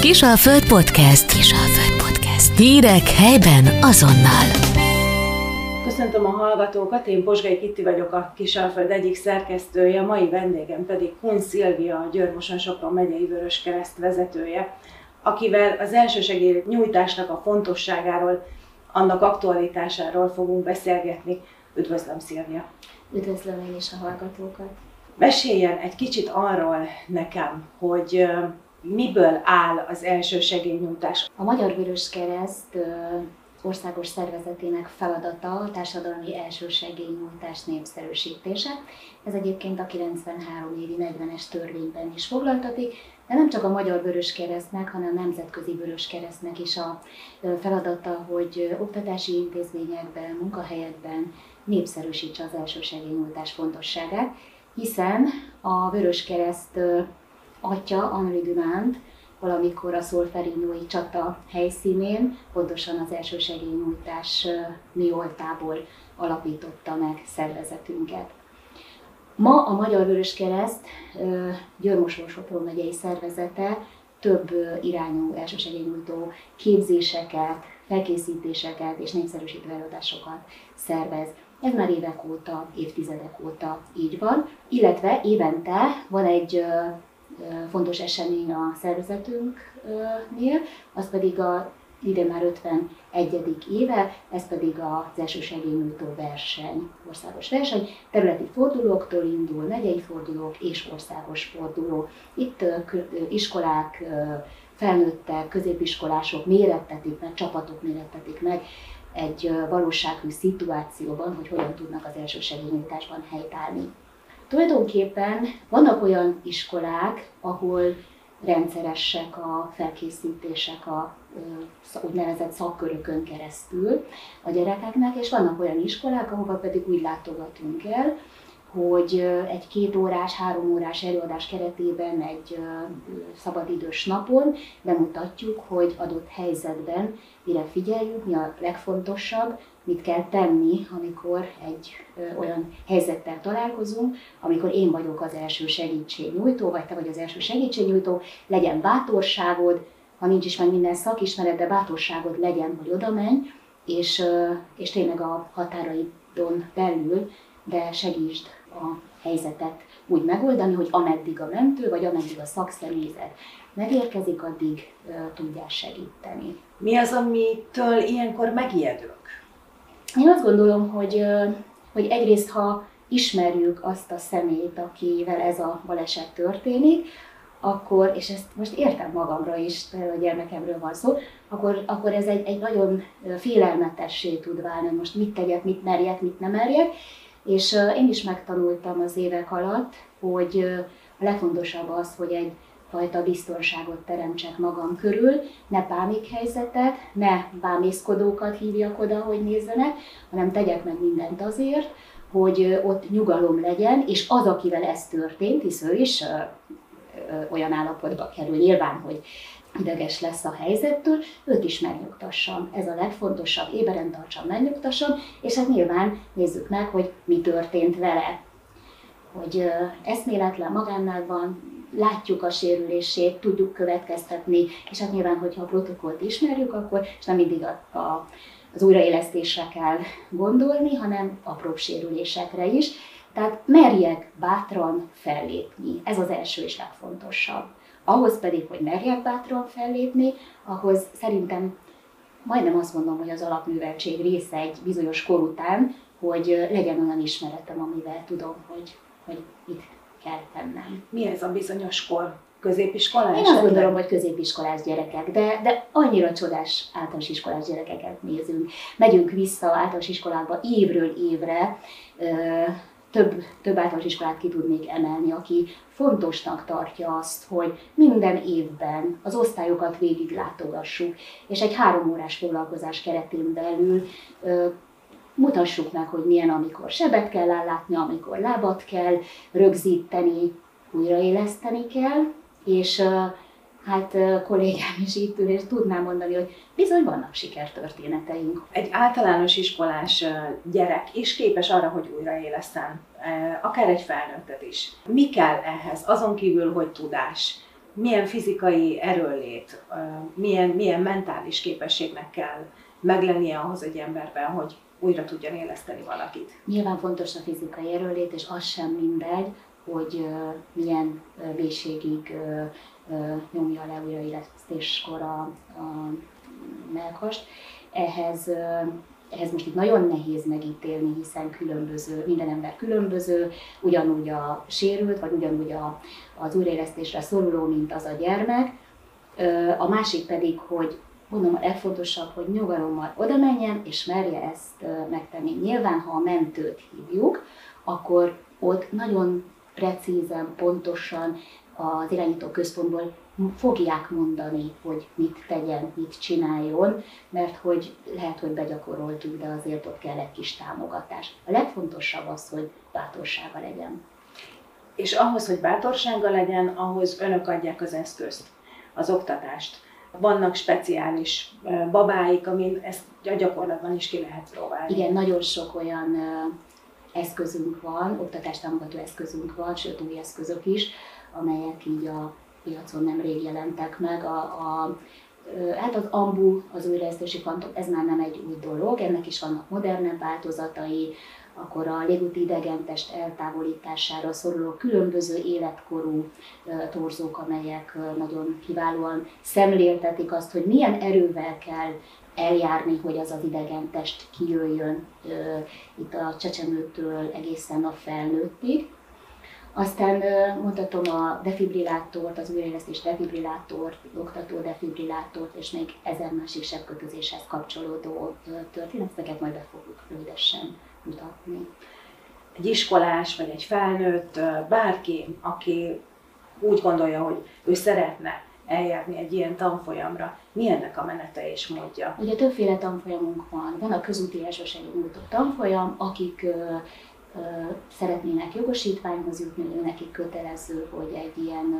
Kisalföld Podcast. Kisalföld Podcast. Hírek helyben azonnal. Köszöntöm a hallgatókat, én Posgai Kitti vagyok, a Kisalföld egyik szerkesztője, mai vendégem pedig Kun Szilvia, a Györmoson Sopron megyei Vöröskereszt vezetője, akivel az elsősegély nyújtásnak a fontosságáról, annak aktualitásáról fogunk beszélgetni. Üdvözlöm, Szilvia! Üdvözlöm én is a hallgatókat! Meséljen egy kicsit arról nekem, hogy miből áll az első segélynyújtás? A Magyar Vörös Kereszt országos szervezetének feladata a társadalmi elsősegélynyújtás népszerűsítése. Ez egyébként a 93 évi 40-es törvényben is foglaltatik, de nem csak a Magyar Vörös Keresztnek, hanem a Nemzetközi Vörös Keresztnek is a feladata, hogy oktatási intézményekben, munkahelyekben népszerűsítse az elsősegélynyújtás fontosságát, hiszen a Vörös Kereszt atya, Henri Dunant, valamikor a Szolferinói csata helyszínén, pontosan az első segélynyújtás mi oltából alapította meg szervezetünket. Ma a Magyar Vörös Kereszt Györmosor megyei szervezete több irányú elsősegélynyújtó képzéseket, felkészítéseket és népszerűsítő előadásokat szervez. Ez már évek óta, évtizedek óta így van, illetve évente van egy fontos esemény a szervezetünknél, az pedig a ide már 51. éve, ez pedig az első segélynyújtó verseny, országos verseny. Területi fordulóktól indul, megyei fordulók és országos forduló. Itt iskolák, felnőttek, középiskolások mérettetik meg, csapatok mérettetik meg egy valósághű szituációban, hogy hogyan tudnak az első segélynyújtásban helytállni. Tulajdonképpen vannak olyan iskolák, ahol rendszeresek a felkészítések a úgynevezett szakkörökön keresztül a gyerekeknek, és vannak olyan iskolák, ahova pedig úgy látogatunk el, hogy egy két órás, három órás előadás keretében egy szabadidős napon bemutatjuk, hogy adott helyzetben mire figyeljünk, mi a legfontosabb, mit kell tenni, amikor egy olyan helyzettel találkozunk, amikor én vagyok az első segítségnyújtó, vagy te vagy az első segítségnyújtó, legyen bátorságod, ha nincs is meg minden szakismeret, de bátorságod legyen, hogy oda menj, és, és tényleg a határaidon belül, de segítsd a helyzetet úgy megoldani, hogy ameddig a mentő, vagy ameddig a szakszemélyzet megérkezik, addig uh, tudják segíteni. Mi az, amitől ilyenkor megijedünk? Én azt gondolom, hogy, hogy egyrészt, ha ismerjük azt a szemét, akivel ez a baleset történik, akkor, és ezt most értem magamra is, a gyermekemről van szó, akkor, akkor ez egy, egy nagyon félelmetessé tud válni, most mit tegyek, mit merjek, mit nem merjek. És én is megtanultam az évek alatt, hogy a legfontosabb az, hogy egy fajta biztonságot teremtsek magam körül, ne pánikhelyzetet, ne bámészkodókat hívjak oda, hogy nézzenek, hanem tegyek meg mindent azért, hogy ott nyugalom legyen, és az, akivel ez történt, hisz ő is olyan állapotba kerül. Nyilván, hogy ideges lesz a helyzettől, őt is megnyugtassam. Ez a legfontosabb, éberen tartsam, megnyugtassam, és hát nyilván nézzük meg, hogy mi történt vele. Hogy eszméletlen magánnál van, látjuk a sérülését, tudjuk következtetni, és hát nyilván, hogyha a protokollt ismerjük, akkor és nem mindig a, a, az újraélesztésre kell gondolni, hanem apróbb sérülésekre is. Tehát merjek bátran fellépni, ez az első és legfontosabb. Ahhoz pedig, hogy merjek bátran fellépni, ahhoz szerintem majdnem azt mondom, hogy az alapműveltség része egy bizonyos kor után, hogy legyen olyan ismeretem, amivel tudom, hogy, hogy mit kell tennem. Mi ez a bizonyos kor? Középiskolás? Én azt gondolom, hogy középiskolás gyerekek, de, de annyira csodás általános iskolás gyerekeket nézünk. Megyünk vissza általános iskolába évről évre, több, több általános iskolát ki tudnék emelni, aki fontosnak tartja azt, hogy minden évben az osztályokat végig látogassuk, és egy három órás foglalkozás keretén belül mutassuk meg, hogy milyen, amikor sebet kell ellátni, amikor lábat kell rögzíteni, újraéleszteni kell, és hát kollégám is itt ül, és tudnám mondani, hogy bizony vannak sikertörténeteink. Egy általános iskolás gyerek is képes arra, hogy újraéleszten, akár egy felnőttet is. Mi kell ehhez, azon kívül, hogy tudás? milyen fizikai erőlét, milyen, milyen mentális képességnek kell meglennie ahhoz egy emberben, hogy újra tudjon éleszteni valakit. Nyilván fontos a fizikai erőlét, és az sem mindegy, hogy milyen mélységig nyomja le újraélesztéskor a, a melkast. Ehhez ehhez most itt nagyon nehéz megítélni, hiszen különböző, minden ember különböző, ugyanúgy a sérült, vagy ugyanúgy a, az újraélesztésre szoruló, mint az a gyermek. A másik pedig, hogy mondom, a legfontosabb, hogy nyugalommal oda menjen, és merje ezt megtenni. Nyilván, ha a mentőt hívjuk, akkor ott nagyon precízen, pontosan az irányító központból fogják mondani, hogy mit tegyen, mit csináljon, mert hogy lehet, hogy begyakoroltuk, de azért ott kell egy kis támogatás. A legfontosabb az, hogy bátorsága legyen. És ahhoz, hogy bátorsága legyen, ahhoz önök adják az eszközt, az oktatást. Vannak speciális babáik, amin ezt a gyakorlatban is ki lehet próbálni. Igen, nagyon sok olyan eszközünk van, oktatástámogató eszközünk van, sőt új eszközök is, amelyek így a piacon nemrég jelentek meg. A, a, hát az ambu, az újraesztési fantom, ez már nem egy új dolog, ennek is vannak modernebb változatai, akkor a légúti idegentest eltávolítására szoruló különböző életkorú torzók, amelyek nagyon kiválóan szemléltetik azt, hogy milyen erővel kell eljárni, hogy az az idegentest kijöjjön itt a csecsemőtől egészen a felnőttig. Aztán mutatom a defibrillátort, az újraélesztés defibrillátort, oktató defibrillátort, és még ezer másik sebkötözéshez kapcsolódó történeteket majd be fogjuk rövidesen mutatni. Egy iskolás, vagy egy felnőtt, bárki, aki úgy gondolja, hogy ő szeretne eljárni egy ilyen tanfolyamra, mi ennek a menete és módja? Ugye többféle tanfolyamunk van. Van a közúti elsősegélynyújtó tanfolyam, akik szeretnének jogosítványhoz jutni, nekik kötelező, hogy egy ilyen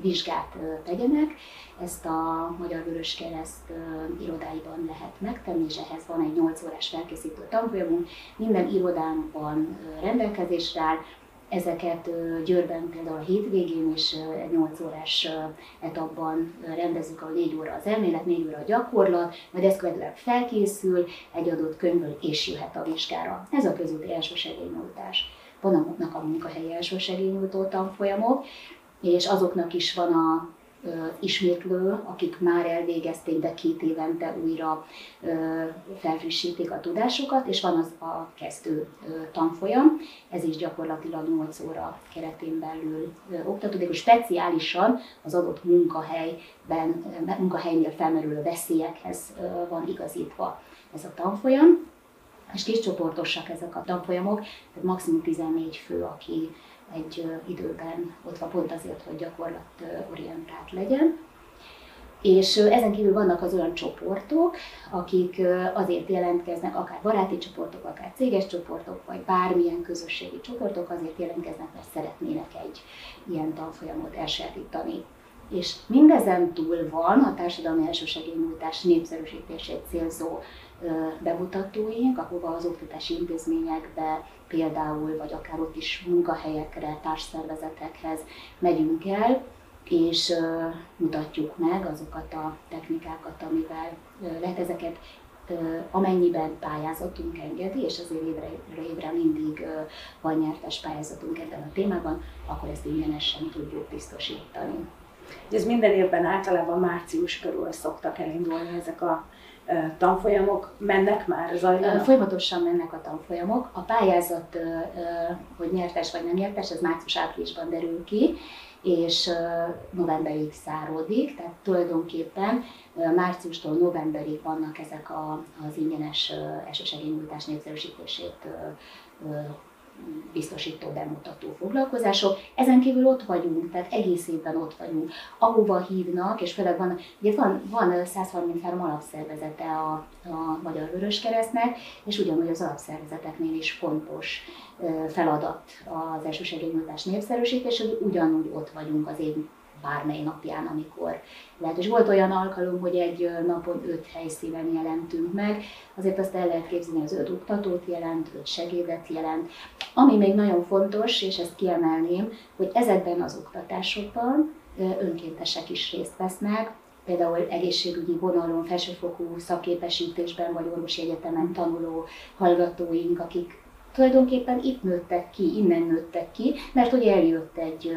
vizsgát tegyenek. Ezt a Magyar Vörös Kereszt irodáiban lehet megtenni, és ehhez van egy 8 órás felkészítő tanfolyamunk. Minden irodában rendelkezésre áll, Ezeket Győrben például a hétvégén és egy 8 órás etapban rendezzük, a 4 óra az elmélet, 4 óra a gyakorlat, majd ezt követően felkészül egy adott könyvből és jöhet a vizsgára. Ez a közúti elsősegélynyújtás. Vannak a munkahelyi elsősegélynyújtó tanfolyamok, és azoknak is van a ismétlő, akik már elvégezték, de két évente újra felfrissítik a tudásukat, és van az a kezdő tanfolyam, ez is gyakorlatilag 8 óra keretén belül oktatódik, és speciálisan az adott munkahelyben, munkahelynél felmerülő veszélyekhez van igazítva ez a tanfolyam. És kis csoportosak ezek a tanfolyamok, tehát maximum 14 fő, aki egy időben ott van pont azért, hogy gyakorlatorientált legyen. És ezen kívül vannak az olyan csoportok, akik azért jelentkeznek, akár baráti csoportok, akár céges csoportok, vagy bármilyen közösségi csoportok azért jelentkeznek, mert szeretnének egy ilyen tanfolyamot elsajátítani. És mindezen túl van a társadalmi elsősegélynyújtás népszerűsítését célzó bemutatóink, ahova az oktatási intézményekbe például, vagy akár ott is munkahelyekre, társszervezetekhez megyünk el, és mutatjuk meg azokat a technikákat, amivel lehet ezeket amennyiben pályázatunk engedi, és azért évre, évre mindig van nyertes pályázatunk ebben a témában, akkor ezt ingyenesen tudjuk biztosítani. Ez minden évben általában március körül szoktak elindulni ezek a tanfolyamok mennek már, zajlanak? Folyamatosan mennek a tanfolyamok. A pályázat, hogy nyertes vagy nem nyertes, ez március-áprilisban derül ki, és novemberig száródik, tehát tulajdonképpen márciustól novemberig vannak ezek a, az ingyenes elsősegélynyújtás népszerűsítését biztosító bemutató foglalkozások. Ezen kívül ott vagyunk, tehát egész évben ott vagyunk, ahova hívnak, és főleg van, ugye van, van 133 alapszervezete a, a Magyar Vöröskeresztnek, és ugyanúgy az alapszervezeteknél is fontos feladat az elsősegélynyújtás népszerűsítés, hogy ugyanúgy ott vagyunk az év bármely napján, amikor lehet. És volt olyan alkalom, hogy egy napon öt helyszínen jelentünk meg, azért azt el lehet képzelni, az öt oktatót jelent, öt segédet jelent. Ami még nagyon fontos, és ezt kiemelném, hogy ezekben az oktatásokban önkéntesek is részt vesznek, például egészségügyi vonalon, felsőfokú szakképesítésben vagy orvosi egyetemen tanuló hallgatóink, akik tulajdonképpen itt nőttek ki, innen nőttek ki, mert hogy eljött egy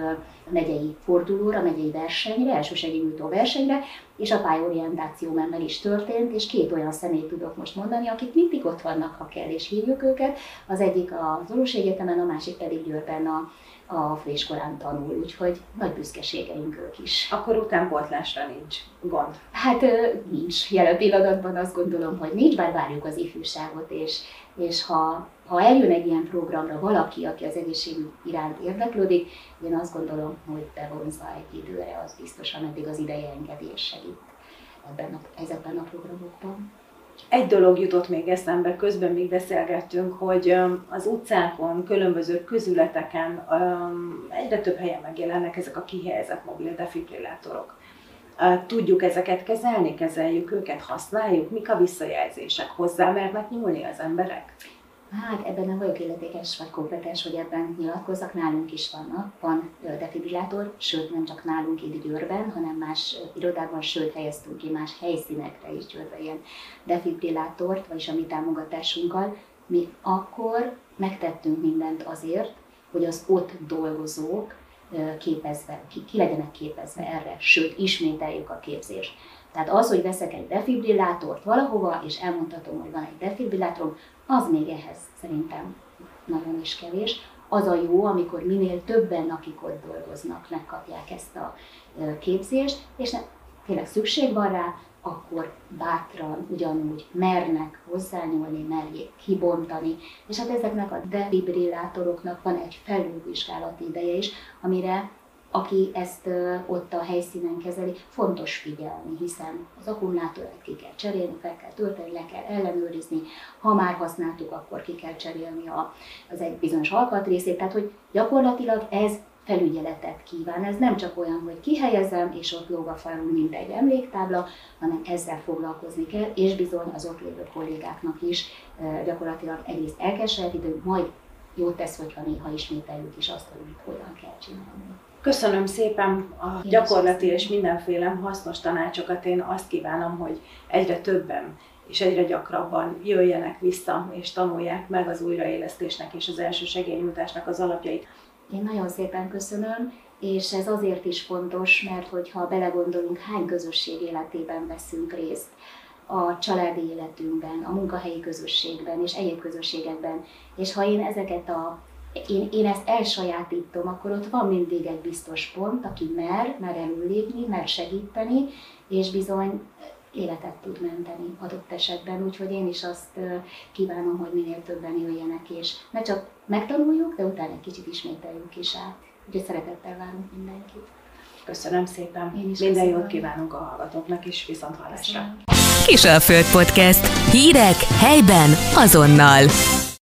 megyei fordulóra, megyei versenyre, elsősegélynyújtó versenyre, és a pályorientáció már meg is történt, és két olyan személyt tudok most mondani, akik mindig ott vannak, ha kell, és hívjuk őket. Az egyik az Orvosi Egyetemen, a másik pedig Győrben a a főiskolán tanul, úgyhogy nagy büszkeségeink ők is. Akkor utánpótlásra nincs gond? Hát nincs. Jelen pillanatban azt gondolom, hogy nincs, bár várjuk az ifjúságot, és, és ha, ha eljön egy ilyen programra valaki, aki az egészségügy iránt érdeklődik, én azt gondolom, hogy bevonza egy időre, az biztosan eddig az ideje engedés segít ebben a, ezekben a programokban. Egy dolog jutott még eszembe, közben még beszélgettünk, hogy az utcákon, különböző közületeken egyre több helyen megjelennek ezek a kihelyezett mobil defibrillátorok. Tudjuk ezeket kezelni, kezeljük őket, használjuk? Mik a visszajelzések? Hozzá mernek nyúlni az emberek? Hát ebben nem vagyok illetékes vagy kompetens, hogy ebben nyilatkozzak. Nálunk is vannak, van defibrillátor, sőt nem csak nálunk itt Győrben, hanem más irodában, sőt helyeztünk ki más helyszínekre is Győrbe ilyen defibrillátort, vagyis a mi támogatásunkkal. Mi akkor megtettünk mindent azért, hogy az ott dolgozók képezve, ki, ki legyenek képezve erre, sőt, ismételjük a képzést. Tehát az, hogy veszek egy defibrillátort valahova, és elmondhatom, hogy van egy defibrillátorom, az még ehhez szerintem nagyon is kevés. Az a jó, amikor minél többen, akik ott dolgoznak, megkapják ezt a képzést, és tényleg szükség van rá, akkor bátran ugyanúgy mernek hozzányúlni, merjék kibontani. És hát ezeknek a defibrillátoroknak van egy felülvizsgálati ideje is, amire aki ezt ott a helyszínen kezeli, fontos figyelni, hiszen az akkumulátort ki kell cserélni, fel kell tölteni, le kell ellenőrizni, ha már használtuk, akkor ki kell cserélni az egy bizonyos alkatrészét, tehát hogy gyakorlatilag ez felügyeletet kíván. Ez nem csak olyan, hogy kihelyezem, és ott lóg a falon, mint egy emléktábla, hanem ezzel foglalkozni kell, és bizony az ott lévő kollégáknak is gyakorlatilag egyrészt el de majd jót tesz, hogyha néha ismételjük is azt, hogy mit hogyan kell csinálni. Köszönöm szépen a gyakorlati és mindenféle hasznos tanácsokat. Én azt kívánom, hogy egyre többen és egyre gyakrabban jöjjenek vissza és tanulják meg az újraélesztésnek és az első segélynyújtásnak az alapjait. Én nagyon szépen köszönöm, és ez azért is fontos, mert hogyha belegondolunk, hány közösség életében veszünk részt, a családi életünkben, a munkahelyi közösségben és egyéb közösségekben. És ha én ezeket a én, én ezt elsajátítom, akkor ott van mindig egy biztos pont, aki mer, mer előlépni, mer segíteni, és bizony életet tud menteni adott esetben. Úgyhogy én is azt kívánom, hogy minél többen jöjjenek, és ne csak megtanuljuk, de utána egy kicsit ismételjük is át. Úgyhogy szeretettel várunk mindenkit. Köszönöm szépen. Én is Minden köszönöm. jót kívánunk a hallgatóknak, és viszont hallásra. Kisalföld Podcast. Hírek helyben azonnal.